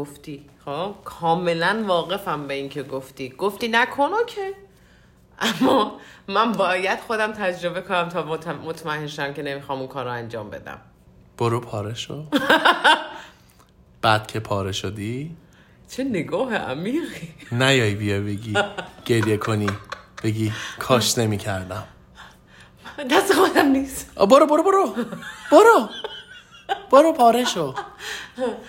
گفتی. خب کاملا واقفم به اینکه گفتی. گفتی نکن اوکی. اما من باید خودم تجربه کنم تا مطم- مطمئن شم که نمی‌خوام اون کار رو انجام بدم. برو پاره شو. بعد که پاره شدی؟ چه نگاه عمیقی. نیایی بیا بگی. گریه کنی. بگی کاش نمی کردم دست خودم نیست. برو برو برو. برو. برو پاره شو.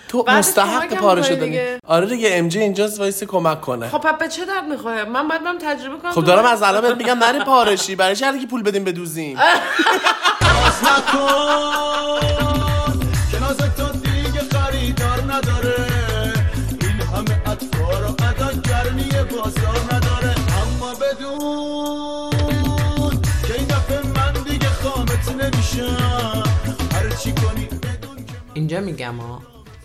تو مستحق پاره شدنی. آره دیگه ام جی اینجاست وایسی کمک کنه. خب پس به چه درد می‌خوره؟ من باید برم تجربه کنم. خب دارم از الان بهت میگم نری پارشی برای چی که پول بدیم بدوزیم؟ این همه اطفار و ادا گرمی بازار نداره. اما بدون اینجا میگم ها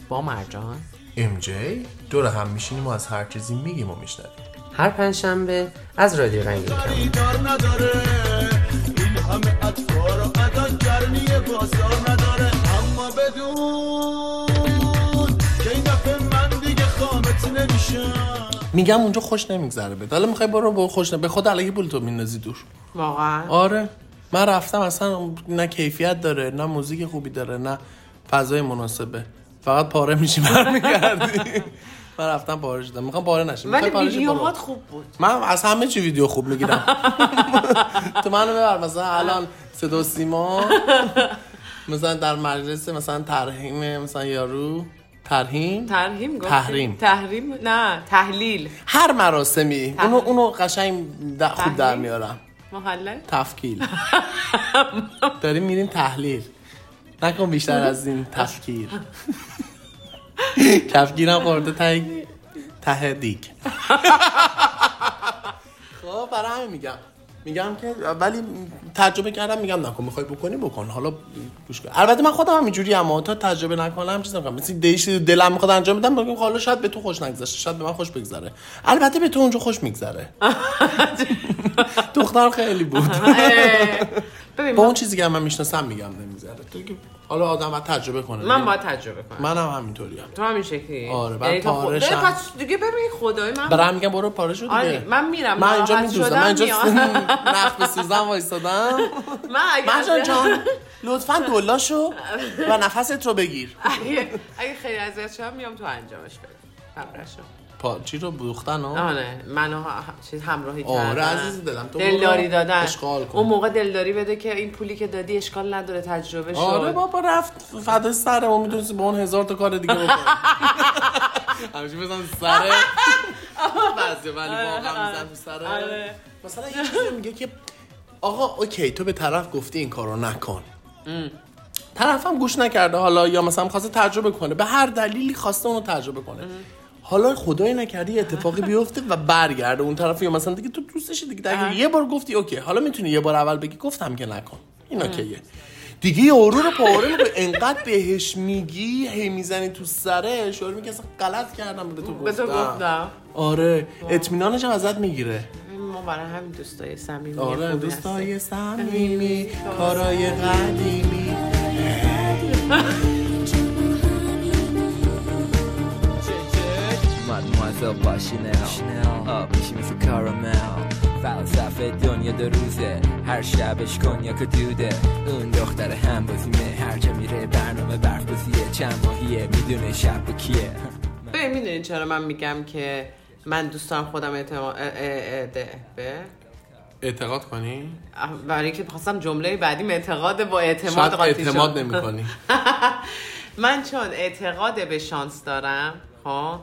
با مرجان. ام جی دور هم میشینیم و از هر چیزی میگیم و میشنویم. هر پنجشنبه از رادیو رنگین کمان خریدار نداره این همه اطفار و ادا گرمی بازار نداره. اما بدون که این دفعه من دیگه خامت نمیشم. میگم اونجا خوش نمیگذره بهت. حالا می‌خوای برو با خوش نه به خود علیه پول تو میندازی دور. واقعا. آره. من رفتم اصلا نه کیفیت داره نه موزیک خوبی داره نه فضای مناسبه. فقط پاره میشی برمیگردی. من رفتم پاره شدم. می‌خوام پاره نشم. ولی. ویدیوهات خوب بود. من از همه چی ویدیو خوب می‌گیرم. تو منو ببر مثلا الان صدا سیما. مثلا در مجلس مثلا ترهیم مثلا یارو. ترهیم تحریم گفتی. تحریم. تحریم؟ نه تحلیل. هر مراسمی. اونو اونو قشنگ خوب در؟ میارم. محلل؟ تفکیل. داریم میریم تحلیل. نکن بیشتر از این تفکیر. کفگیرم خورده ته ته دیگ. خب برای همین میگم. میگم که ولی تجربه کردم میگم نکن می‌خوای بکنی بکن. حالا گوش کن. البته من خودم هم اینجوری اما تا تجربه نکنم چیز نمی‌کنم. مثل دیشی دلم می‌خواد انجام بدم بگم حالا شاید به تو خوش نگذشته شاید به من خوش بگذره. البته به تو اونجا خوش میگذره. دختر خیلی بود. ببین با اون چیزی که من می‌شناسم میگم نمی‌ذاره. تو که حالا آدم باید تجربه کنه من باید تجربه کنم. منم همینطوریم تو همین شکلی؟ آره، بعد یعنی تو خود- پس دیگه ببین خدای من برای هم میگم برو پاره شو دیگه. آره، من میرم، من اینجا میدوزم. من اینجا. نخ به سوزن وایستادم. من مرجان جان لطفا دلاشو و نفست رو بگیر. اگه, اگه خیلی اذیت شدم میام تو انجامش بدم. خبرشو پا چی رو بوختن ها؟ آره منو ه- چیز همراهی کردن. آره عزیز دلم تو دلداری دادن. اشغال کن. اون موقع دلداری بده که این پولی که دادی اشکال نداره تجربه شد آره بابا رفت فدا سره ما می‌تونستی با اون هزار تا کار دیگه بکنی همیشه بزن سره بعضی ولی واقعا میزن تو سره آره. مثلا یه چیزی میگه که آقا اوکی تو به طرف گفتی این کارو نکن. طرفم گوش نکرده حالا یا مثلا خواسته تجربه کنه. به هر دلیلی خواسته اونو تجربه کنه. حالا خدای نکردی یه اتفاقی بیفته و برگرده اون طرف یا مثلا دیگه تو دوستش دیگه. اگه یه بار گفتی اوکی حالا می‌تونی یه بار اول بگی گفتم که نکن. این اوکیه. دیگه یارو رو پاره می‌کنه انقدر بهش میگی هی می‌زنی تو سرش یارو میگه اصلا غلط کردم به تو به تو گفتم. آره اطمینانش هم ازت می‌گیره. ما برای همین دوستای صمیمی آره دوستای صمیمی کارای قدیمی. Mademoiselle با شینل آبیشی مثل کارامل. فلسفه دنیا دو روزه. هر شبش کنیاک و دوده اون دختر هم بازیمه هر جا میره برنامه برف بازیه چند ماهیه؟ می‌دونه شب به کیه. ببین می‌دونی چرا من میگم که من دوست دارم خودم اعتماد به؟ اعتقاد کنی؟ برای اینکه خواستم جمله بعدیم اعتقاد با اعتماد شاید قاطی اعتماد شد. نمی کنی من چون اعتقاد به شانس دارم خب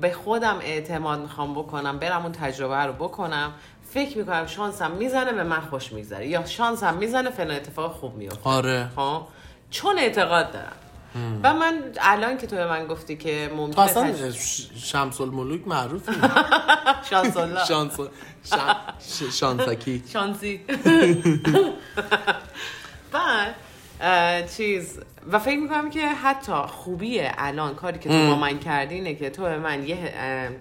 به خودم اعتماد می‌خوام بکنم برم اون تجربه رو بکنم. فکر می‌کنم شانسم می‌زنه به من خوش میگذره یا شانسم می‌زنه فلان اتفاق خوب میفته آره. خب؟ چون اعتقاد دارم. و من الان که تو به من گفتی که ممکنه اصلا شمس الملوک معروفی. شانس الله شانسکی. شانسی. بعد چیز. و فکر می‌کنم که حتی خوبی الان کاری که تو با من کردی اینه که تو به من یه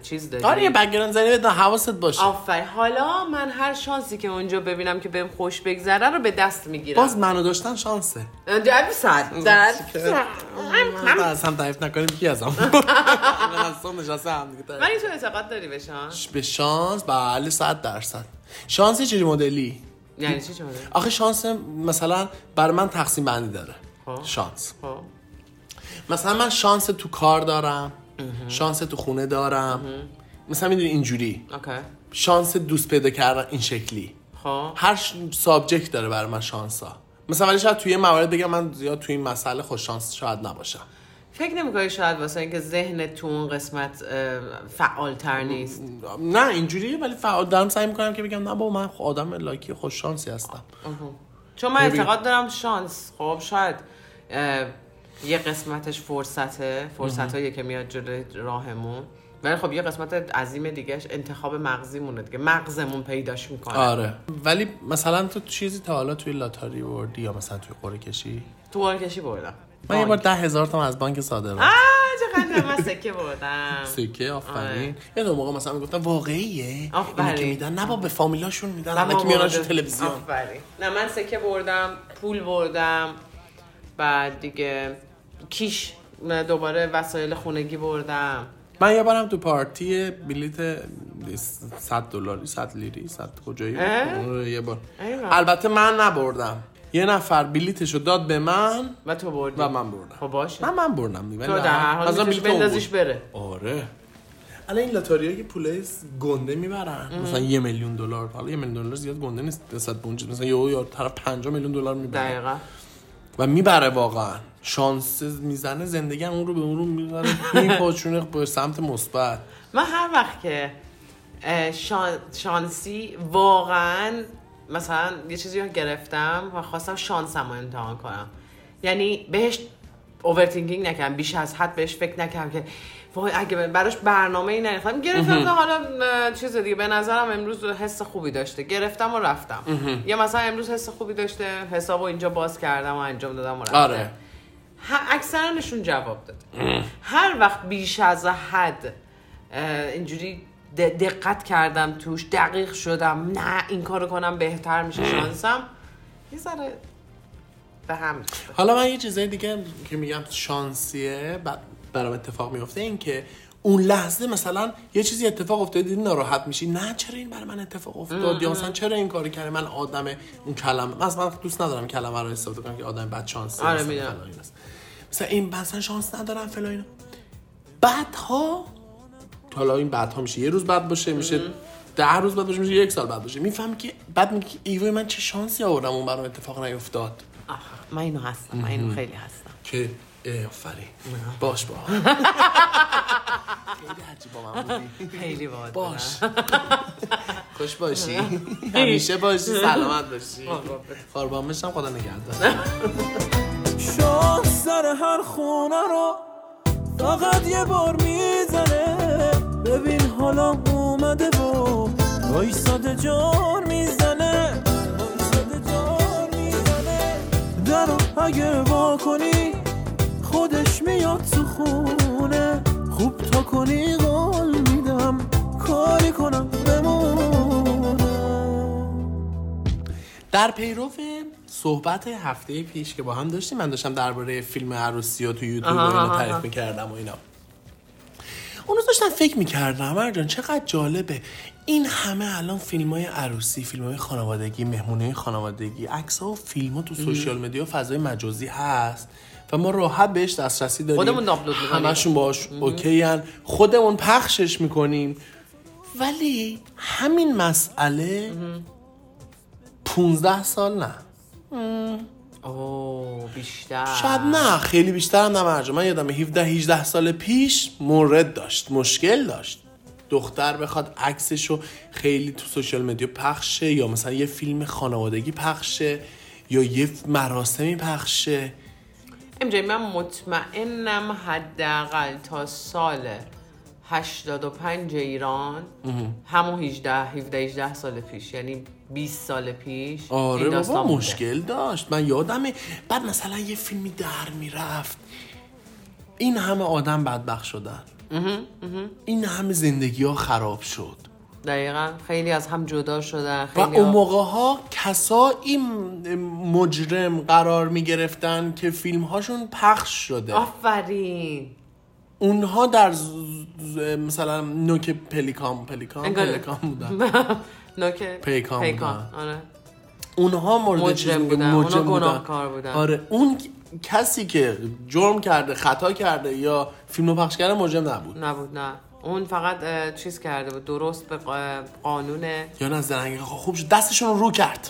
چیز دادی. آره یه بگران زنی بدن حواست باشه. آفر حالا من هر شانسی که اونجا ببینم که بهم خوش بگذره رو به دست می‌گیرم. باز منو داشتن شانسه. در صد در من از هم تعریف نکنیم کی من از صبح نشسته هم دیگه تعریف. ولی تو اعتقاد داری به شانس؟ به شانس؟ بله صد درصد. شانسی چه مدلی؟ یعنی چی آخه شانس مثلا برای من تقسیم بندی داره. خب. شانس. خب. مثلا من شانس تو کار دارم شانس تو خونه دارم. مثلا می‌دونی اینجوری. اوکی. شانس دوست پیدا کردن این شکلی. خب. هر ش... subject داره برای من شانس ها مثلا ولی شاید توی یه موارد بگم من زیاد توی این مسئله خوش شانس شاید نباشم. فکر نمی‌کنی شاید واسه اینکه ذهن تو اون قسمت فعال تر نیست؟ نه اینجوریه ولی فعال دارم سعی می‌کنم که بگم نه با من آدم لاکی خوش شانسی هستم. چون من. اعتقاد دارم شانس. خب شاید یه قسمتش فرصته فرصت هایی که میاد جلوی راهمون. ولی خب یه قسمت عظیم دیگهش انتخاب مغزیمونه دیگه. مغزمون پیداش می‌کنه. آره. ولی مثلا تو چیزی تا حالا توی لاتاری وردی یا مثلا توی قرعه کشی؟ تو قرعه کشی بردم. من یه بار ده هزار تومن از بانک صادرات آه چقدر من سکه بردم. سکه آفرین. آره. یه دو موقع مثلا می‌گفتن واقعیه. آفرین. که میدن. نه با به فامیلاشون میدن. من الکی میارنش تو مورد- تلویزیون. آفرین. نه من سکه بردم پول بردم بعد دیگه کیش دوباره وسایل خونگی بردم. من یه بارم تو پارتی بلیت 100 دلاری 100 لیری 100 کجایی؟ آره، یه بار. البته من نبردم. یه نفر بلیتشو داد به من و تو بردی. و من بردم. خب باشه. من من بردم. دیگه تو در هر. حال بندازیش بره. آره. الان این لاتاری که پولای گنده می‌برن. مثلا یه میلیون دلار. حالا یه میلیون دلار زیاد گنده نیست. نسبت به. مثلا یه یا طرف 5 میلیون دلار می‌بره. دقیقا. و می‌بره واقعا. شانس می‌زنه زندگی هم اون رو به اون رو می‌بره. میپاچونه به سمت مثبت. من هر وقت که شان- شانسی واقعا مثلا یه چیزی رو گرفتم و خواستم شانسم رو امتحان کنم. یعنی بهش اوورتینکینگ نکردم. بیش از حد بهش فکر نکردم که وای اگه براش برنامه ای نریختم گرفتم و حالا چیز دیگه. به نظرم امروز حس خوبی داشته. گرفتم و رفتم. یا مثلا امروز حس خوبی داشته حساب اینجا باز کردم و انجام دادم و رفتم. آره. ه- اکثرا نشون جواب داد هر وقت بیش از حد اینجوری دقت کردم توش دقیق شدم. نه این کارو کنم بهتر میشه شانسم. یه ذره به هم. حالا من یه چیزای دیگه که میگم شانسیه بعد برام اتفاق میفته این که اون لحظه مثلا یه چیزی اتفاق افتاد دیدی ناراحت میشی. نه چرا این برای من اتفاق افتاد؟ یا مثلا چرا این کاری کرده من آدم اون کلمه من اصلا دوست ندارم کلمه رو استفاده کنم که آدم بد شانسی آره، مثلا. مثلا این مثلا شانس ندارم فلان اینا بعدها حالا این بعدها میشه. یه روز بعد باشه میشه ده روز بعد باشه میشه یک سال بعد باشه. میفهم که بعد میگه که ایوه من چه شانسی آوردم اون برام اتفاق نیفتاد. آخ، من اینو هستم من اینو خیلی هستم. که آفرین. باش با. خیلی عجیب با من بودی. خیلی باحال باش. خوش باشی. همیشه باشی سلامت باشی. قربان بشم خدا نگهدار. شاه سر هر خونه رو فقط یه بار می‌زنه. ببین حالا اومده و وایساده جار می‌زنه. وایساده جار می‌زنه. در اگه وا کنی خودش میاد تو خونه. خوب تا کنی قول میدم کاری کنم بمونه در پیرو صحبت هفته پیش که با هم داشتیم من داشتم درباره فیلم عروسی و تو یوتیوب و اینا تعریف. می‌کردم و اینا. اون روز داشتم فکر می‌کردم مرجان چقدر جالبه. این همه الان فیلم های عروسی فیلم های خانوادگی مهمونی های خانوادگی عکس ها و فیلم ها تو سوشیال مدیا و فضای مجازی هست و ما راحت بهش دسترسی داریم. خودمون آپلود می‌کنیم. همشون باش اوکی هن. خودمون پخشش می‌کنیم. ولی همین مسئله 15 سال نه. اوه بیشتر. شاید نه خیلی بیشتر هم نه من یادم 17 18 سال پیش مورد داشت مشکل داشت. دختر بخواد عکسشو خیلی تو سوشیال مدیا پخشه یا مثلا یه فیلم خانوادگی پخشه یا یه مراسمی پخشه. ام جی من مطمئنم حداقل تا سال 85 ایران همون 18 17 18 سال پیش. یعنی 20 سال پیش آره این بابا. مشکل داشت. من یادمه. بعد مثلا یه فیلمی در می‌رفت. این همه آدم بدبخت شدن. این همه زندگی ها خراب شد. دقیقا. خیلی از هم جدا شدن و خیلی اون موقع ها کسا این مجرم قرار می گرفتن که فیلم هاشون پخش شده. آفرین. اونها در ز- ز- مثلا نوک پلیکام پلیکام پلیکام بودن. نوک پیکان بودن. آره. اونها مورد مجرم بودن. مجرم گناهکار بودن. آره اون کسی که جرم کرده خطا کرده یا فیلمو پخش کرده مجرم نبود. نبود نه. اون فقط چیز کرده بود درست به قا- قانون یا نه زرنگی خوب شد. دستشون رو کرد.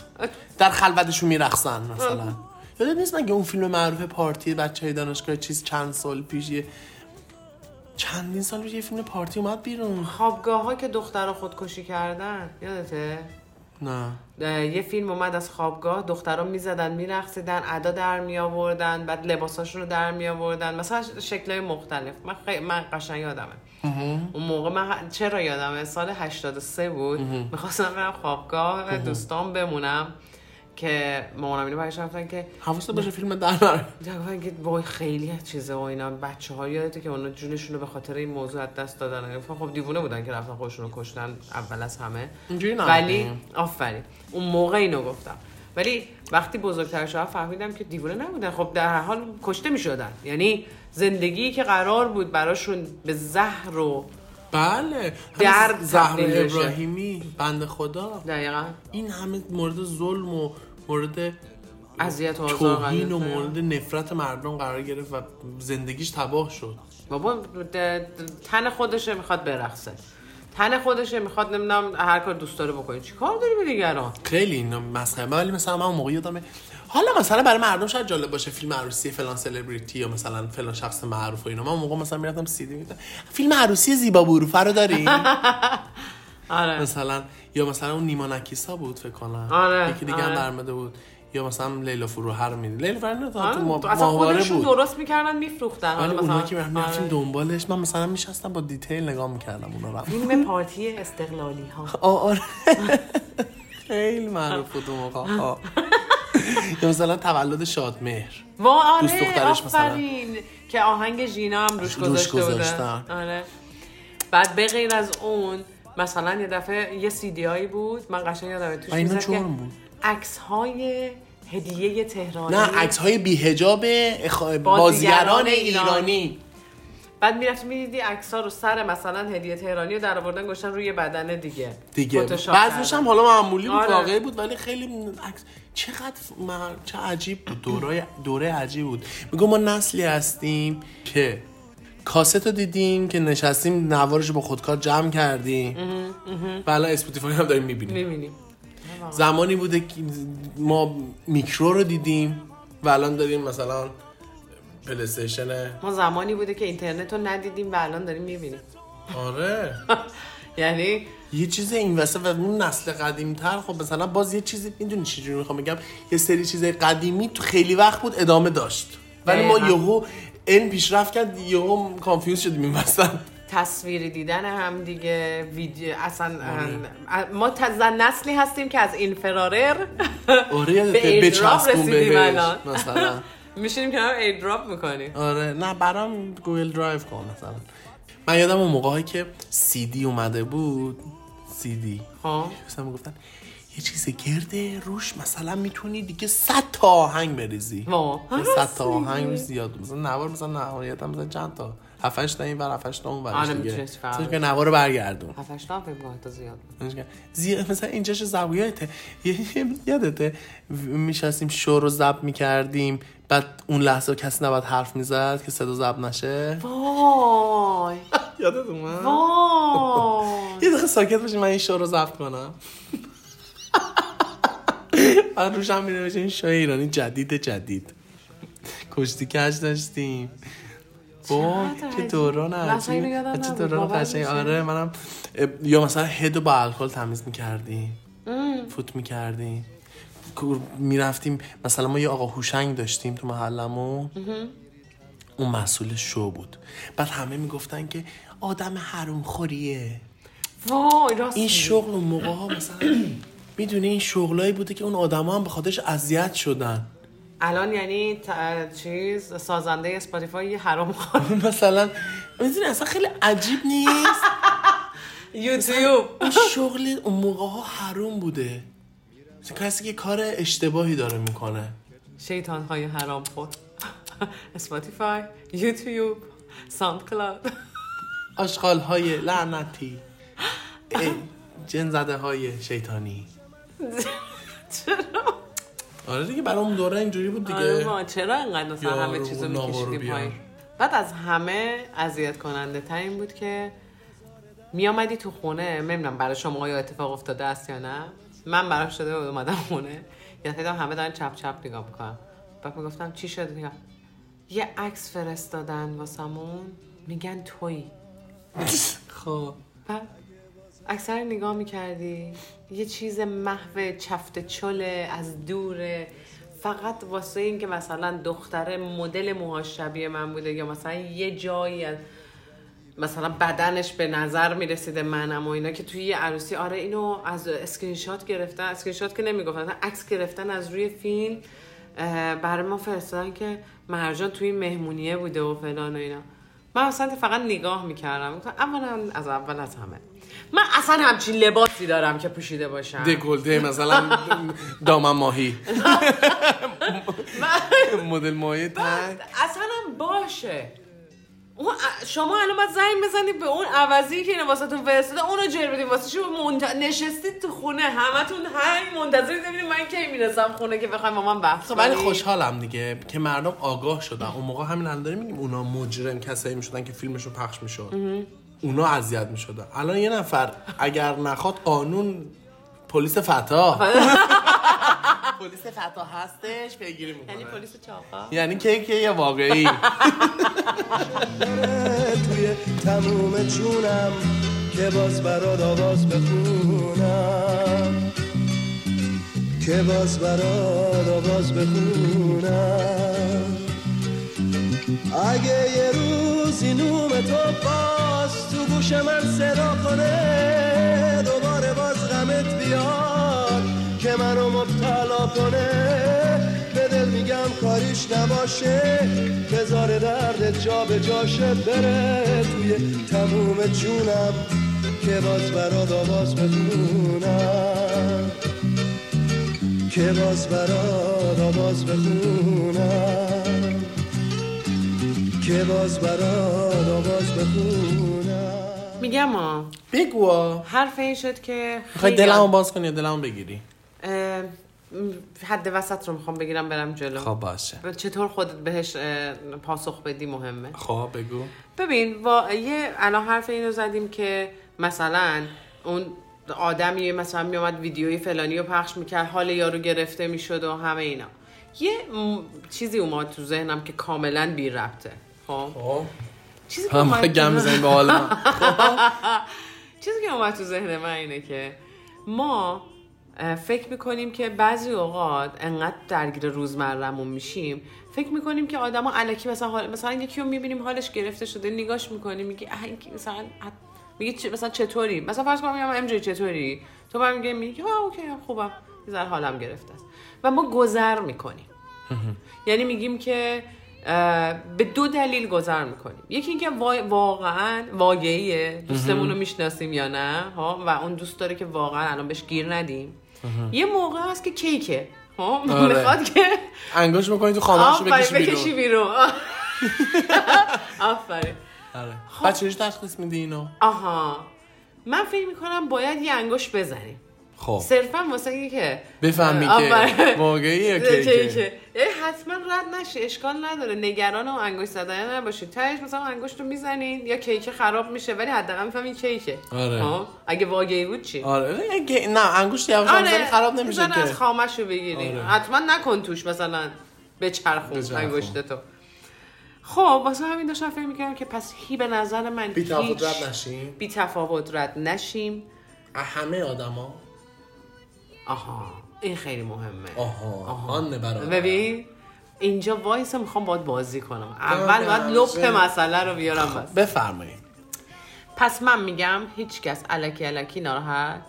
در خلوتشون میرقصن مثلا. یادت نیست مگه اون فیلم معروف پارتی بچه های دانشگاه چیز چند سال پیش چندین سال پیش یه فیلم پارتی اومد بیرون. خوابگاه ها که دختر خودکشی کردن یادته؟ نه. یه فیلم اومد از خوابگاه دخترها می‌زدن میرقصیدن ادا در می آوردن بعد لباساشون رو در می آوردن مثلا شکلهای مختلف. من, خی... من قشنگ یادمه. اون موقع من چرا یادمه؟ سال 83 بود. می‌خواستم برم خوابگاه دوستان بمونم. که مامانم اینو برش رفتن که حواست باشه فیلم در نره. که وای خیلی چیزه و اینا. بچه ها یادته که اونا جونشون رو به خاطر این موضوع از دست دادن. گفتن خب دیوونه بودن که رفتن خودشون رو کشتن اول از همه. ولی آفرین. اون موقع اینو گفتم. ولی وقتی بزرگتر شدم فهمیدم که دیوونه نبودن. خب در هر حال کشته می شدن یعنی زندگی که قرار بود براشون به زهر و بله. همین زهر. ابراهیمی بنده خدا. دقیقا. این همه مورد ظلم و مورد اذیت و توهین و. مورد نفرت مردم قرار گرفت و زندگیش تباه شد. بابا تن خودشه می‌خواد برقصه. تن خودشه می‌خواد نمی‌دونم هر کار دوست داره بکنه. چی کار داری به دیگران؟ خیلی اینا مسخره. ولی مثلا من اون موقع یادمه حالا مثلا برای مردم شاید جالب باشه فیلم عروسی فلان سلبریتی یا مثلا فلان شخص معروف و اینا. من موقع مثلا می‌رفتم سیدی میدم فیلم عروسی زیبا بروفه رو دارین آره. مثلا یا مثلا اون نیما نکیسا بود فکر کنم. آره، یکی دیگه هم آره. اومده بود. یا مثلا لیلا فروهر رو می‌دید. لیلا فروهر نه تو آره، ما- اصلا خودشون بود. درست می‌کردن میفروختن. اونها مثلا که می‌رفتیم آره. دنبالش من مثلا میشستم با دیتیل نگاه می‌کردم اونا رو. فیلم پارتی استقلالی ها آره. خیلی معروف بود اون موقع. یا مثلا تولد شادمهر. و آره دوست دخترش مثلا. که آهنگ ژینا هم روش گذاشته بودن. آره. بعد به غیر از اون مثلا یه دفعه یه سیدی هایی بود من قشنگ یادمه توش اینا می‌زد که بود. عکس های هدیه تهرانی نه عکس های بیهجاب اخ... بازیگران ایرانی بعد می‌رفتی می‌دیدی عکس ها رو سر مثلا هدیه تهرانی رو در آوردن گذاشتن روی بدن دیگه دیگه بعضیش. هم حالا معمولی بود آره. بود ولی خیلی عکس چقدر مر... چه عجیب بود دوره دوره عجیب بود میگم ما نسلی هستیم که کاست رو دیدیم که نشستیم نوارش رو با خودکار جمع کردیم. و الان Spotify هم داریم می‌بینیم. می‌بینیم. زمانی بوده که ما میکرو رو دیدیم و الان داریم مثلا PlayStation ما زمانی بوده که اینترنت رو ندیدیم و الان داریم می‌بینیم. آره. یعنی یه چیز این وسط و اون نسل قدیم تر خب مثلا باز یه چیزی می‌دونی چجوری می‌خوام بگم؟ یه سری چیزای قدیمی تو خیلی وقت بود ادامه داشت. ولی ما. یهو این پیشرفت کرد یهو confuse شدیم این وسط. تصویری دیدن هم دیگه ویدیو اصلا آره. ما از نسلی هستیم که از infrared آره به بچسبون رسیدیم الان. مثلا. میشینیم که هم AirDrop می‌کنیم. آره نه برام Google Drive کن مثلا. من یادم اون موقعی که سی دی اومده بود سی دی خب. مثلا گفتن یه چیز گرده روش مثلا می‌تونی دیگه 100 تا آهنگ بریزی. وا. 100 تا آهنگ زیاد. مثلا نوار مثلا نهایت هم مثلا چند تا؟ 7 8 تا این ور 7 تا اون ورش آره، دیگه. مثلا که نوار رو برگردون. هفتش تا فکر تا زیاد. زیاد مثلا اینجاش زاویته یادته میشستیم شور رو ضبط می‌کردیم بعد اون لحظه کسی نباید حرف می‌زد که صدا ضبط نشه. وای. یادت اومد؟ وای. یه دقیقه ساکت باشیم من این شو رو ضبط کنم. بعد روش هم میره این شو ایرانی جدید جدید. کشتی کش داشتیم. چقدر که. دوران عجیب. چه. دوران قشنگ. آره منم یا مثلا هدو با الکل تمیز می‌کردیم. فوت می‌کردیم. می‌رفتیم مثلا ما یه آقا هوشنگ داشتیم تو محلمون. اون مسئول شو بود. بعد همه می‌گفتن که آدم حروم خوریه وای راست این. شغل اون موقع ها مثلا می‌دونی این شغلایی بوده که اون آدما هم به خاطرش اذیت شدن. الان یعنی ت- چیز سازنده اسپاتیفای یه حرام خواهد مثلا می‌دونی اصلا خیلی عجیب نیست؟ یوتیوب. اون شغل اون موقع ها حروم بوده. کسی که کار اشتباهی داره می‌کنه. شیطان های حرام خود اسپاتیفای یوتیوب ساوند کلاود آشغال های لعنتی. جن زده های شیطانی. آره دیگه برای اون دوره اینجوری بود آره دیگه ما چرا انقدر مثلا همه چیزو میکشیدیم بیار. پایین؟ بعد از همه اذیت کننده تر این بود که میامدی تو خونه نمی‌دونم برای شما یا اتفاق افتاده است یا نه. من براش شده بود اومدم خونه. یا دیدم همه دارن چپ چپ نگاه می‌کنم بعد می‌گفتم چی شده دیگه یه عکس فرستادن واسمون. میگن تویی. خب. بعد اکثر نگاه می‌کردی. یه چیز محو چفت چله از دوره فقط واسه این که مثلا دختر مدل موهاش شبیه من بوده یا مثلا یه جایی از مثلا بدنش به نظر می‌رسیده منم و اینا که توی یه عروسی. آره اینو از اسکرین شات گرفتن. اسکرین شات که نمی‌گفتن عکس گرفتن از روی فیلم برای ما فرستادن که مرجان توی مهمونیه بوده و فلان و اینا. من اصلا فقط نگاه می‌کردم. اولا از اول از همه. من اصلا همچین لباسی دارم که پوشیده باشم. دکلته مثلا دامن ماهی. مدل ماهی تنگ اصلا هم باشه شما الان باید زنگ بزنید به اون عوضی که اینو واسهتون فرستاده اونو جر بدین. واسه شما منت... نشستید تو خونه؟ همتون هی منتظر ببینید من کی می‌رسم خونه که بخوایم با من بحث خب ولی. خوشحالم دیگه که مردم آگاه شدن. اون موقع همین الان داریم میگیم اونا مجرم کسایی می‌شدن که فیلمشون پخش می‌شد. اونا اذیت می‌شدن. الان یه نفر اگر نخواد قانون پلیس فتا پلیس فتا هستش پیگیری یعنی می‌کنه پلیس چاقا؟ یعنی کیک یه واقعی. توی تموم جونم که باز برات آواز بخونم. که باز برات آواز بخونم. اگه یه روزی نوم تو کنه به دل میگم کاریش نباشه. بذار درد جا به جاشه بره. توی تموم جونم که باز برات آواز بخونم. که باز برات آواز بخونم. که باز برات آواز بخونم. میگم ها بگو آ. حرف این شد که خیلی دلمو باز کنی یا دلمو بگیری؟ حد وسط رو می‌خوام بگیرم برم جلو. خب باشه. چطور خودت بهش پاسخ بدی مهمه. خب بگو. ببین با یه الان حرف اینو زدیم که مثلا اون آدمی مثلا میومد ویدیوی فلانی رو پخش می‌کرد حال یارو گرفته می‌شد و همه اینا. یه م... چیزی اومد تو ذهنم که کاملا بی ربطه. خب؟ خب. چیزی که اومد گم بزنیم به حال من چیزی که اومد تو ذهن من اینه که ما فکر می‌کنیم که بعضی اوقات انقدر درگیر روزمرهمون میشیم فکر می‌کنیم که آدما علکی مثلا حال مثلا یکی رو می‌بینیم حالش گرفته شده نگاش می‌کنیم که مثلا چه- مثلا چطوری؟ مثلا فرض کن میگم امجی چطوری؟ تو من میگی آه اوکی خوبم. یه ذره حالم گرفته است. و ما گذر می‌کنیم. یعنی میگیم که به دو دلیل گذر می‌کنیم. یکی اینکه وا- واقعا واقعیه. دوستمون رو می‌شناسیم یا نه ها؟ و اون دوست داره که واقعا الان بهش گیر ندیم. یه موقع هست که کیکه. ها آره. می‌خواد که انگوش می‌کنی تو آفرین بکشی بیرون. آفرین. آره. بعد چجوری تشخیص میدی اینو؟ آها. من فکر می‌کنم باید یه انگوش بزنیم. خب. صرفا واسه اینکه که بفهمی که. واقعیه یا که که حتما رد نشه اشکال نداره. نگران اون انگشت زدن نباشید تهش مثلا انگشت رو می‌زنین یا کیک خراب میشه ولی حداقل می‌فهمین کیکه. آره. ها؟ اگه واقعی بود چی؟ آره. اگه- نه انگوش یواش آره. خراب نمیشه بزن از که. خامش رو بگیری. آره. حتما نکن توش مثلا به چرخون. انگشت تو. خب واسه همین داشتم فکر می‌کردم که پس هی به نظر من بی تفاوت رد نشیم؟ بی تفاوت رد نشیم. همه آدما؟ آها این خیلی مهمه. آها آنه برادر. ببین اینجا وایس می‌خوام باید بازی کنم. اول باید لپ مسئله رو بیارم بس. بفرمایید. پس من میگم هیچ کس علکی علکی ناراحت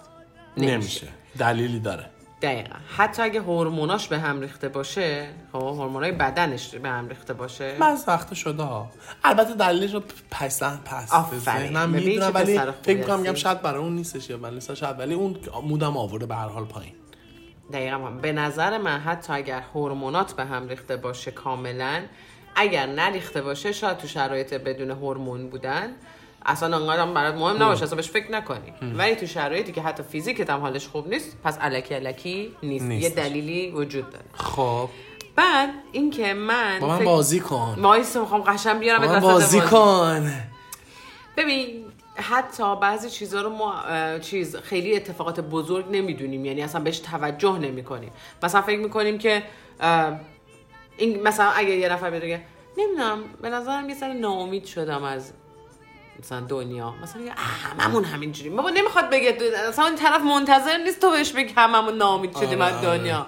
نمیشه. دلیلی داره. دقیقا. حتی اگه هورموناش به هم ریخته باشه خب هورمونای بدنش به هم ریخته باشه. بعض وقتا شده ها. البته دلیلش رو پس پس. ذهنم می‌دونم ولی فکر می‌کنم میگم. شاید برای اون نیستش یا ولی شاید ولی اون مودم آورده به هر حال پایین. دقیقا. به نظر من حتی اگر هورمونات به هم ریخته باشه کاملا اگر نریخته باشه شاید تو شرایط بدون هورمون بودن. اصلا انقدر هم برات مهم نباشه اصلا بهش فکر نکنی. ولی تو شرایطی که حتی فیزیکت هم حالش خوب نیست پس الکی الکی نیست. یه نیستش. دلیلی وجود داره. خب. بعد اینکه من با من فکر- بازی کن. وایسا می‌خوام قشنگ بیارم با من وسط بازی کن. ببین حتی بعضی چیزها رو ما چیز خیلی اتفاقات بزرگ نمی‌دونیم. یعنی اصلا بهش توجه نمی کنیم مثلا فکر می‌کنیم که این مثلا اگه یه نفر بگه نمی‌دونم به نظرم یه سر ناامید شدم از مثلا دنیا. مثلا میگه "اه، هممون همینجوری بابا نمی‌خواد بگه مثلا این طرف منتظر نیست تو بهش بگی هممون ناامید شدیم آره، از آره. دنیا.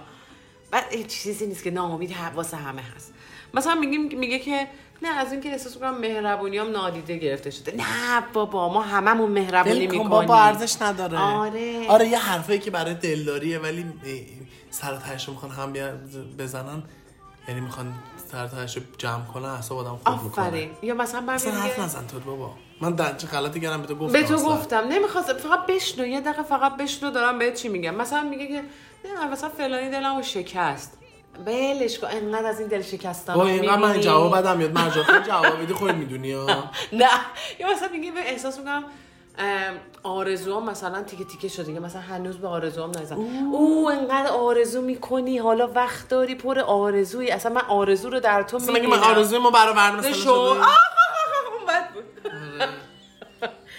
بعد چیزی نیست که ناامید واسه همه هست. مثلا میگیم میگه که نه از اینکه احساس می‌کنم مهربونیام نادیده گرفته شده. نه بابا ما هممون مهربونی می‌کنیم. بابا ارزش نداره. آره. آره یه حرفایی که برای دلداریه ولی سر تهش می‌خوان هم بزنن. یعنی می‌خوان سر تهش رو جمع کنن اصلا آدم خوب می‌کنه. آفرین. یا مثلا من اصلا حرف نزن تو بابا. من در چه غلطی کردم به تو گفتم به تو. گفتم. نمی‌خواست فقط بشنو یه دقیقه فقط بشنو دارم بهت چی میگم. مثلا میگه که نه مثلا فلانی دلمو شکست. ولش کن. انقدر از این دل شکستن با اینقدر من جواب بدم میاد. مرجان خیلی جواب میدی خود می‌دونی ها؟ نه. یا مثلا میگه به احساس می‌کنم آرزوام مثلا تیکه تیکه شده که مثلا هنوز به آرزوام نرسیدم او انقدر آرزو می‌کنی. حالا وقت داری پر آرزویی. اصلا من آرزو رو در تو مگه من می‌بینم آرزوی ما برآورده مثلا شده اون بد بود.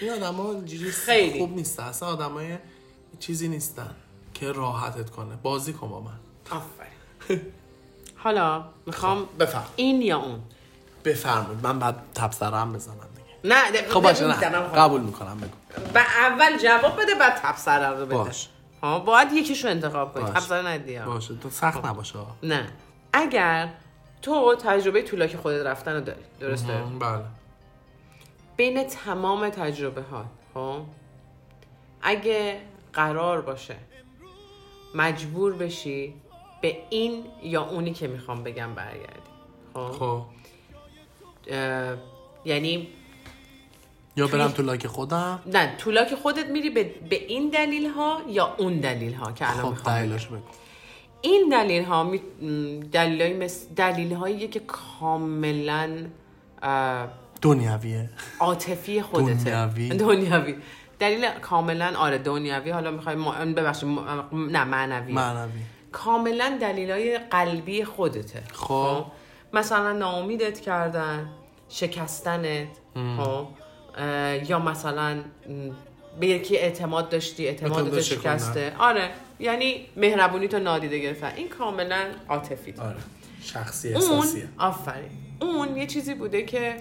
این آدم ها اینجوری خیلی. خوب نیستن. اصلا آدم های چیزی نیستن که راحتت کنه. بازی کن با من. آفرین. حالا می‌خوام بفرم این یا اون؟ بفرمایید. من بعد تبصره هم بزنم دیگه. نه خب باشه. نه. قبول می‌کنم بگو. و اول جواب بده بعد تبصره رو بده. باش. ها باید یکیشو انتخاب کنی. تبصره ندی. باشه. تو سخت نباشه ها. نه. اگر تو تجربه طولاک خودت رفتن رو داری. درسته؟ بله. بین تمام تجربه ها خب؟ اگه قرار باشه مجبور بشی به این یا اونی که می‌خوام بگم برگردی خب؟ خب. یعنی یا برم تو لاک خودم؟ نه طولاک خودت میری به, به این دلیل ها یا اون دلیل ها که الان خب بگو. این دلیل ها می... دلیل مثل دلیل هایی که کاملا دنیویه عاطفی خودته. دنیوی. دنیوی دلیل کاملا آره دنیوی حالا می‌خوای ما... ببخشید ما- نه معنوی. معنوی. کاملا دلیل های قلبی خودته. خب. مثلا ناامیدت کردن شکستنت خب. اه، یا مثلا م، به یکی اعتماد داشتی اعتمادت. شکسته. آره. یعنی مهربونی تو نادیده گرفتن. این کاملا عاطفی. آره. شخصی اون احساسیه. آفرین. اون یه چیزی بوده که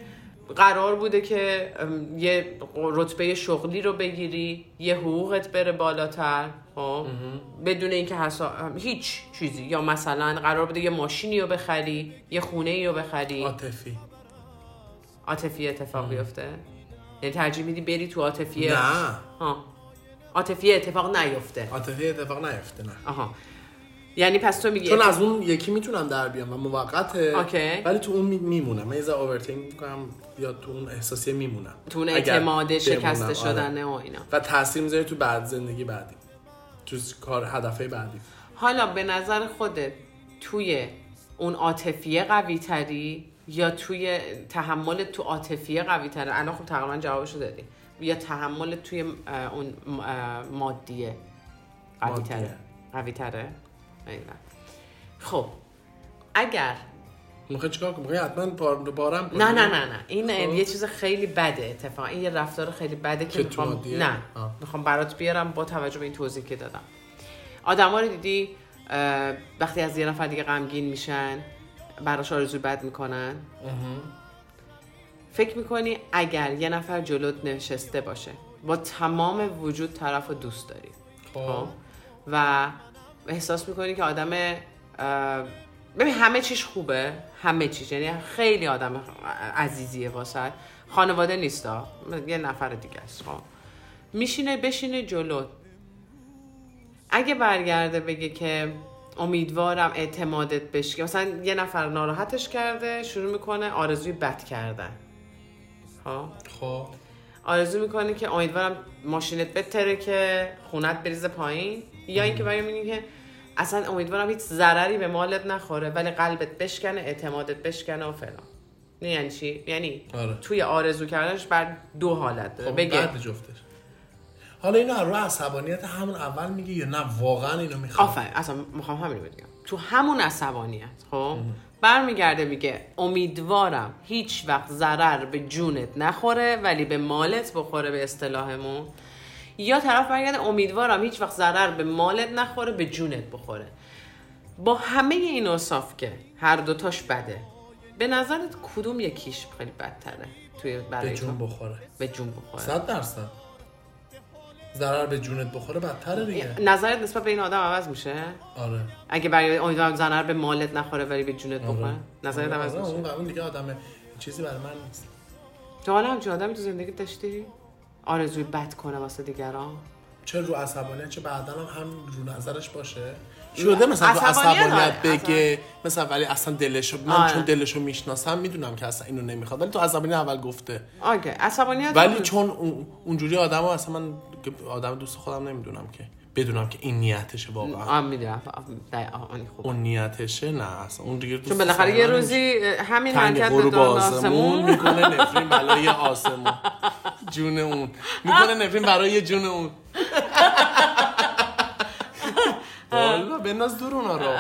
قرار بوده که یه رتبه شغلی رو بگیری یه حقوقت بره بالاتر خب؟ بدون اینکه حسا... هیچ چیزی. یا مثلا قرار بوده یه ماشینی رو بخری یه خونه ای رو بخری. عاطفی. عاطفی اتفاق بیفته. یعنی ترجیح میدی بری تو عاطفی نه. ها. عاطفی اتفاق نیفته. عاطفی اتفاق نیفته نه. آها. یعنی پس تو میگی چون از اون یکی می‌تونم در بیام و موقته. اوکی. ولی تو اون می- میمونم. من یه ذره overthink می‌کنم یا تو اون احساسی میمونم. تو اون اعتماد شکسته آره. شدنه و اینا. و تاثیر می‌ذاره تو بعد زندگی بعدی. تو کار هدفه بعدی. حالا به نظر خودت توی اون عاطفیه قوی تری یا توی تحمل تو عاطفیه قوی تره الان خب تقریبا جوابشو دادی. یا تحمل توی اون مادیه قوی تره. قوی تره. خب اگر می‌خوای چیکار کنی می‌خوای حتما کنی نه نه نه نه. این خب. یه چیز خیلی بده اتفاقا. این یه رفتار خیلی بده که می‌خوام؟ نه. آه. می‌خوام برات بیارم با توجه به این توضیح که دادم. آدما رو دیدی وقتی از یه نفر دیگه غمگین میشن براش آرزوی بد می‌کنن؟ فکر می‌کنی اگر یه نفر جلوت نشسته باشه با تمام وجود طرف رو دوست داری. خب. خب؟ و احساس می‌کنی که آدم ببین همه چیش خوبه همه چیش. یعنی خیلی آدم عزیزیه واسه. خانواده نیستا. یه نفر دیگه است. خب. میشینه بشینه جلو. اگه برگرده بگه که امیدوارم اعتمادت بشه مثلا یه نفر ناراحتش کرده شروع می‌کنه آرزوی بد کردن. خب. خب. آرزو می‌کنه که امیدوارم ماشینت بتره که خونت بریزه پایین. یا اینکه برای میگه که اصلا امیدوارم هیچ ضرری به مالت نخوره ولی قلبت بشکنه اعتمادت بشکنه و فلان. نه یعنی چی؟ یعنی آره. توی آرزو کردنش بر دو حالت داره. خب بگه. بعد جفتش. حالا اینو روی عصبانیت همون اول میگه یا نه؟ واقعا اینو می‌خوام؟ آفرین. اصلا می‌خوام همین رو بگم. تو همون عصبانیت خب؟ برمیگرده میگه امیدوارم هیچ وقت ضرر به جونت نخوره ولی به مالت بخوره به اصطلاحمون. یا طرف برگرده امیدوارم هیچ وقت ضرر به مالت نخوره به جونت بخوره. با همه این اوصاف که هر دوتاش بده به نظرت کدوم یکیش خیلی بدتره توی برای به جون؟ بخوره. به جون بخوره. صد درصد. ضرر به جونت بخوره بدتره دیگه. نظرت نسبت به این آدم عوض میشه؟ آره. اگه برای امیدوارم ضرر به مالت نخوره ولی به جونت بخوره؟ آره. نظرت عوض آره، میشه؟ اون دیگه آدم چیزی برای من نیست. تو حالا همچین آدمی تو زندگی داشتی؟ آرزوی بد کنه واسه دیگران. چه رو عصبانیت چه بعدا هم, هم رو نظرش باشه. شده مثلا تو عصبانیت عصبانیت بگه مثلا ولی اصلا دلشو من آره. چون دلشو می‌شناسم می‌دونم که اصلا اینو نمی‌خواد. ولی تو عصبانیت اول گفته. اوکی عصبانیت ولی چون اون- اونجوری آدم اصلا من آدم دوست خودم نمی‌دونم که بدونم که این نیتشه واقعا. آه می‌دونم. خوب. اون نیتشه؟ نه اصلا اون دیگه چون بالاخره یه روزی همین حرکت به آسمون می‌کنه نفرین برای آسمون. جون اون. می‌کنه نفرین برای جون اون. والا بنداز دور اونا رو.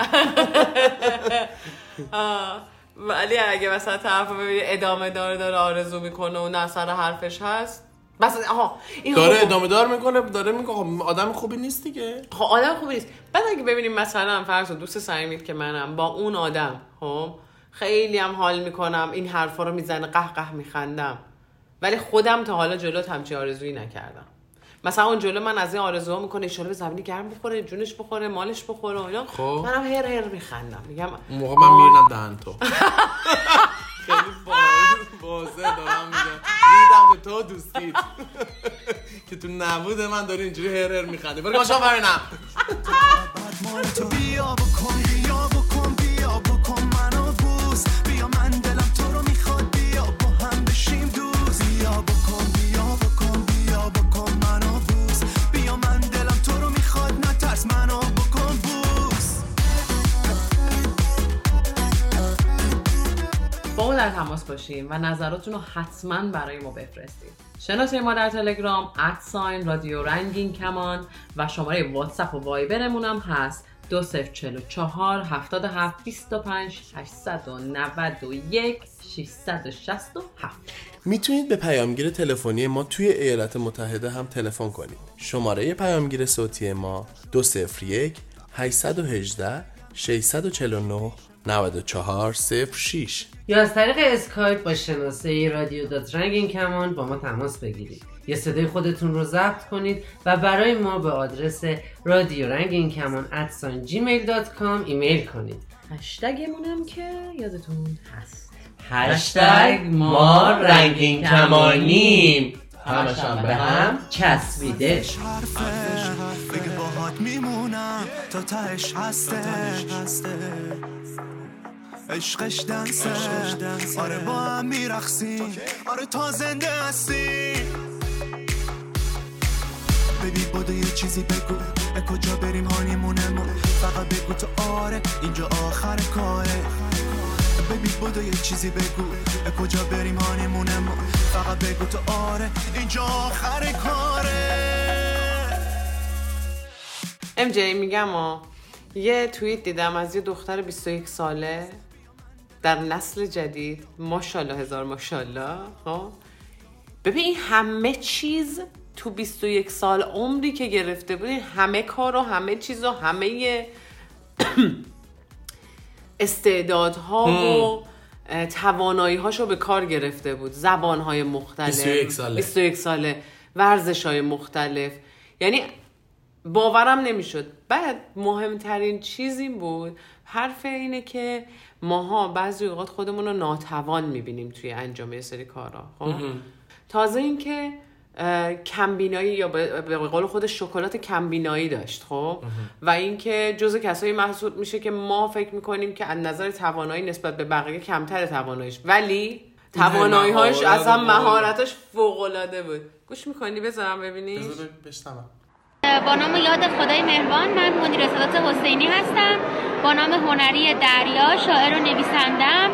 ولی اگه مثلا طرف رو ببینی ادامه داره داره آرزو می‌کنه و نه سر حرفش هست. بس آها این داره خب- ادامه دار می‌کنه داره میگه خب آدم خوبی نیست دیگه. خب آدم خوبی نیست. بعد اگه ببینیم مثلا فرض دوست صمیمیت که منم با اون آدم خب خیلی هم حال می‌کنم این حرفا رو می‌زنه قه قه میخندم. ولی خودم تا حالا جلوت همچی آرزویی نکردم. مثلا اون جلو من از این آرزوها می‌کنه ایشالا به زمینی گرم بخوره جونش بخوره مالش بخوره و اینا. خب. منم هر هر میخندم. میگم اون موقع من میرنم دهن تو. خیلی واضح دارم میگم. ریدم به تو دوستیت که تو نبود من داری اینجوری هر هر میخنده برو بعد مال تو بیا بکن بیا بکن بیا بکن. در تماس باشیم و نظراتتون رو حتما برای ما بفرستید. شناسه ما در تلگرام ادساین رادیو رنگین کمان و شماره واتساپ و وایبرمون هم هست. 2044 77 25 891 667 می‌تونید به پیامگیر تلفنی ما توی ایالات متحده هم تلفن کنید. شماره پیامگیر صوتی ما 201 818 649 94 06 یا از طریق اسکایپ با شناسه radio dot رنگین کمان با ما تماس بگیرید. یا صدای خودتون رو ضبط کنید و برای ما به آدرس رادیو رنگین کمان اَت‌ساین جیمیل dot com ایمیل کنید. هشتگمون هم که یادتون هست. هشتگ ما رنگین کمانیم. همش هم به هم چسبیده. حرفه. بگه باهات میمونم تا تهش هسته. عشقش دنسه. آره با هم میرخسیم آره تا زنده هستی ببی بودو یه چیزی بگو. اه کجا بریم هانیمونمون؟ فقط بگو تو آره. اینجا آخر کاره. ببی بودو یه چیزی بگو. اه کجا بریم هانیمونمون؟ فقط بگو تو آره. اینجا آخر کاره. ام جی میگم ها یه توییت دیدم از یه دختر 21 ساله. در نسل جدید ماشاءالله هزار ماشاءالله خب؟ ببین این همه چیز تو 21 سال عمری که گرفته بود این همه کار و همه چیز و همه استعدادها و توانایی هاشو به کار گرفته بود. زبان های مختلف 21 ساله. 21 ساله. ورزش های مختلف. یعنی باورم نمی‌شد. بعد مهمترین چیز این بود حرف اینه که ماها بعضی اوقات خودمون رو ناتوان می‌بینیم توی انجام یه سری کارا خب؟ تازه اینکه کمبینایی یا به به قول خود شکلات کمبینایی داشت خب؟ و اینکه جزء کسایی محسوب میشه که ما فکر می‌کنیم که از نظر توانایی نسبت به بقیه کمتر تواناییش. ولی توانایی‌هاش مهارت اصلا. مهارتش فوق العاده بود. گوش می‌کنی؟ بذارم ببینی. بذار بشنوم. با نام یاد خدای مهربان من مدیر سادات حسینی هستم. با نام هنری دریا شاعر و نویسندم.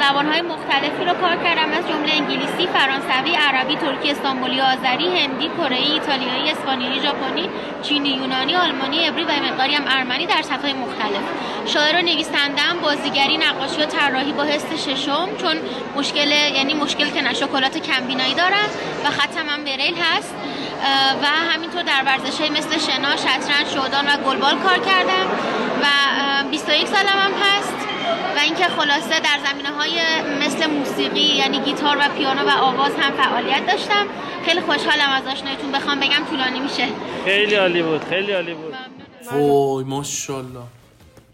زبانهای مختلفی رو کار کردم از جمله انگلیسی، فرانسوی، عربی، ترکی، استانبولی، آذری، هندی، کره ایتالیایی، اسپانیایی، ژاپنی، چینی، یونانی، آلمانی، عبری و مقداری هم ارمنی در سطح مختلف. شاعر و نویسندم، بازیگری، نقاشی و طراحی با حس ششم چون مشکل یعنی مشکل که شکلات کمبینایی دارم و خطم هم بریل هست. و همینطور در ورزش مثل شنا، شطرنج، شودان و گلبال کار کردم. و 21 سالم هم هست و اینکه خلاصه در زمینه های مثل موسیقی یعنی گیتار و پیانو و آواز هم فعالیت داشتم. خیلی خوشحالم از آشنایتون بخوام بگم طولانی میشه. خیلی عالی بود خیلی عالی بود. وای ماشاءالله.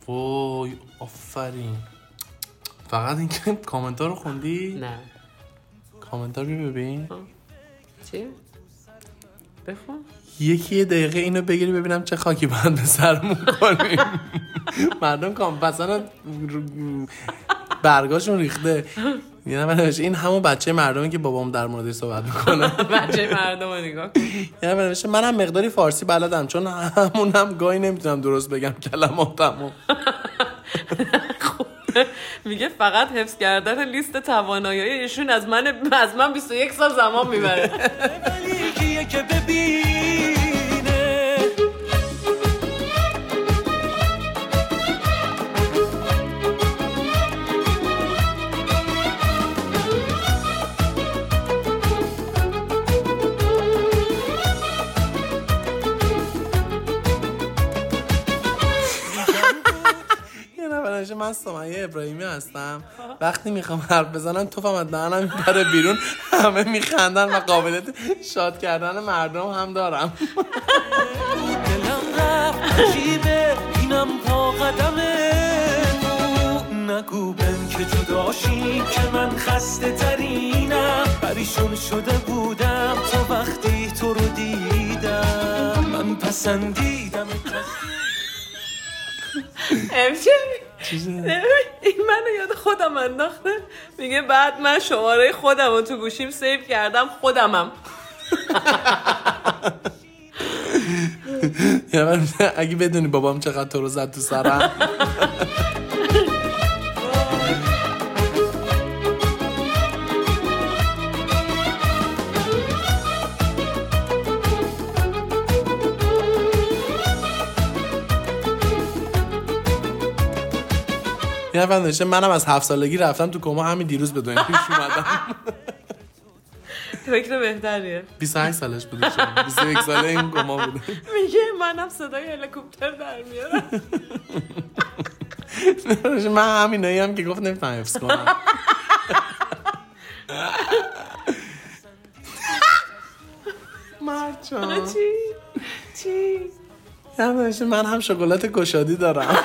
وای آفرین. فقط اینکه کامنت رو خوندی؟ نه. کامنت رو ببین. چی؟ بخون. یکی یه دقیقه اینو بگیری ببینم چه خاکی باید به سرمون کنیم. مردم کام مثلا برگاشون ریخته. یه نفر این همون بچه مردمی که بابام در موردش صحبت می‌کنه. بچه مردم رو نگاه یه نفر منم مقداری فارسی بلدم چون همونم گاهی نمی‌تونم درست بگم کلماتمو. میگه فقط حفظ کردن لیست توانایی ایشون از من از من 21 سال زمان می‌بره. که نوشته من سمیه ابراهیمی هستم. وقتی می‌خوام حرف بزنم توفم از دهنم میپره بیرون. همه میخندن و قابلیت شاد کردن مردم هم دارم. اینم قدمه نگو بن که جداشی که من خسته ترینم. پریشون شده بودم تا وقتی تو رو دیدم. من پسندیدم. امشب این منو یاد خودم انداخته. میگه بعد من شماره خودم رو تو گوشیم سیو کردم خودمم. نوشته اگه بدونی بابام چقدر تو رو زد تو سرم. یه نفر نوشته منم از هفت سالگی رفتم تو کما همین دیروز به دنیا پیش اومدم. فکر بهتریه. 28 سالش بوده شما. 21 ساله این کما بوده. میگه منم صدای هلیکوپتر در میارم. من همینایی هم که گفت نمی‌تونم حفظ کنم. مرد جان. چی؟ چی؟ نوشته من هم شکلات گشادی دارم.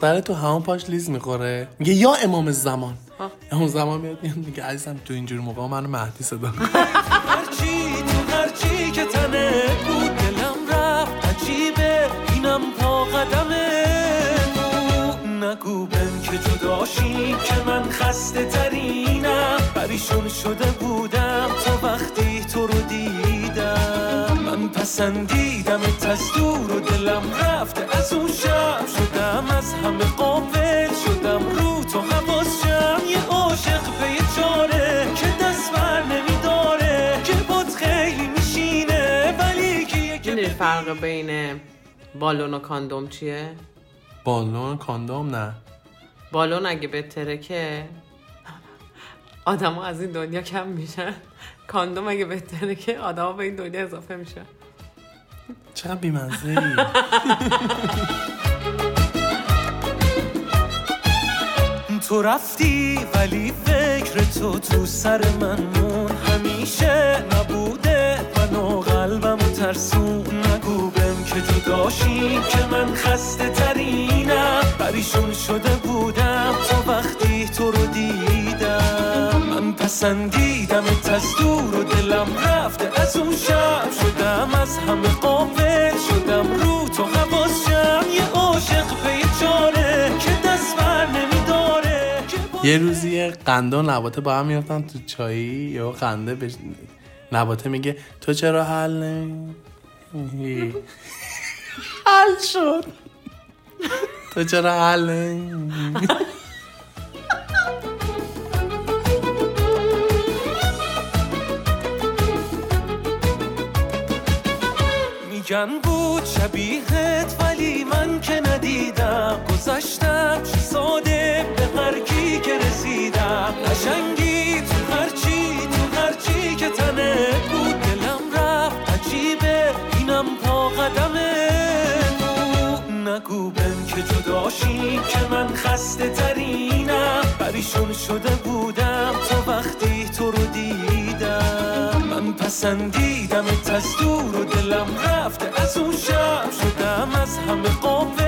دختر تو همون پاش لیز می‌خوره. میگه یا امام زمان. امام زمان میاد میاد میگه عزیزم تو اینجور موقع منو مهدی صدا کن. هرچی تو هرچی که تنه بود دلم رفت عجیبه اینم پا قدمه نگو بن که جداشی که من خسته ترینم. پریشون شده بودم تا وقتی تو رو دیدم. من پسندیدم از دور و دلم رفته از اون شب شدم از همه قابل شدم. رو تو حواسشم یه عاشق به یه چاره که دست بر نمیداره که بود خیلی میشینه. ولی که می‌دونی فرق بین بالون و کاندوم چیه؟ بالون کاندوم نه. بالون اگه بهتره آدم از این دنیا کم میشن. کاندوم اگه بهتره که آدم به این دنیا اضافه میشن. چقدر بیمزه تو رفتی ولی فکر تو تو سر من مون. همیشه نبوده منو قلبم ترسون. نگو بهم که جداشیم که من خسته ترینم. پریشون شده بودم تو وقتی تو رو دیدم. من پسندیدم از دور و دلم رفته از اون شب. شدم از همه قافل شدم رو تو حواسم یه عاشق پی چاره که دست بر نمیداره. یه روزی یه قنده و نباته با هم میفتن تو چایی. یا قنده بش... نباته میگه تو چرا حل نمی حل شد. تو چرا حل میگن بود شبیهت ولی من که ندیدم. گذشتم چه ساده به هر کی که رسیدم. قشنگی تو هرچی تو هرچی که تنه بود. دلم رفت عجیبه اینم پا قدمه. نگو بهم که جداشیم که من خسته ترینم. پریشون شده بودم تو وقتی تو رو دیدم. من پسندیدم از دور و دلم شدم از همه قافل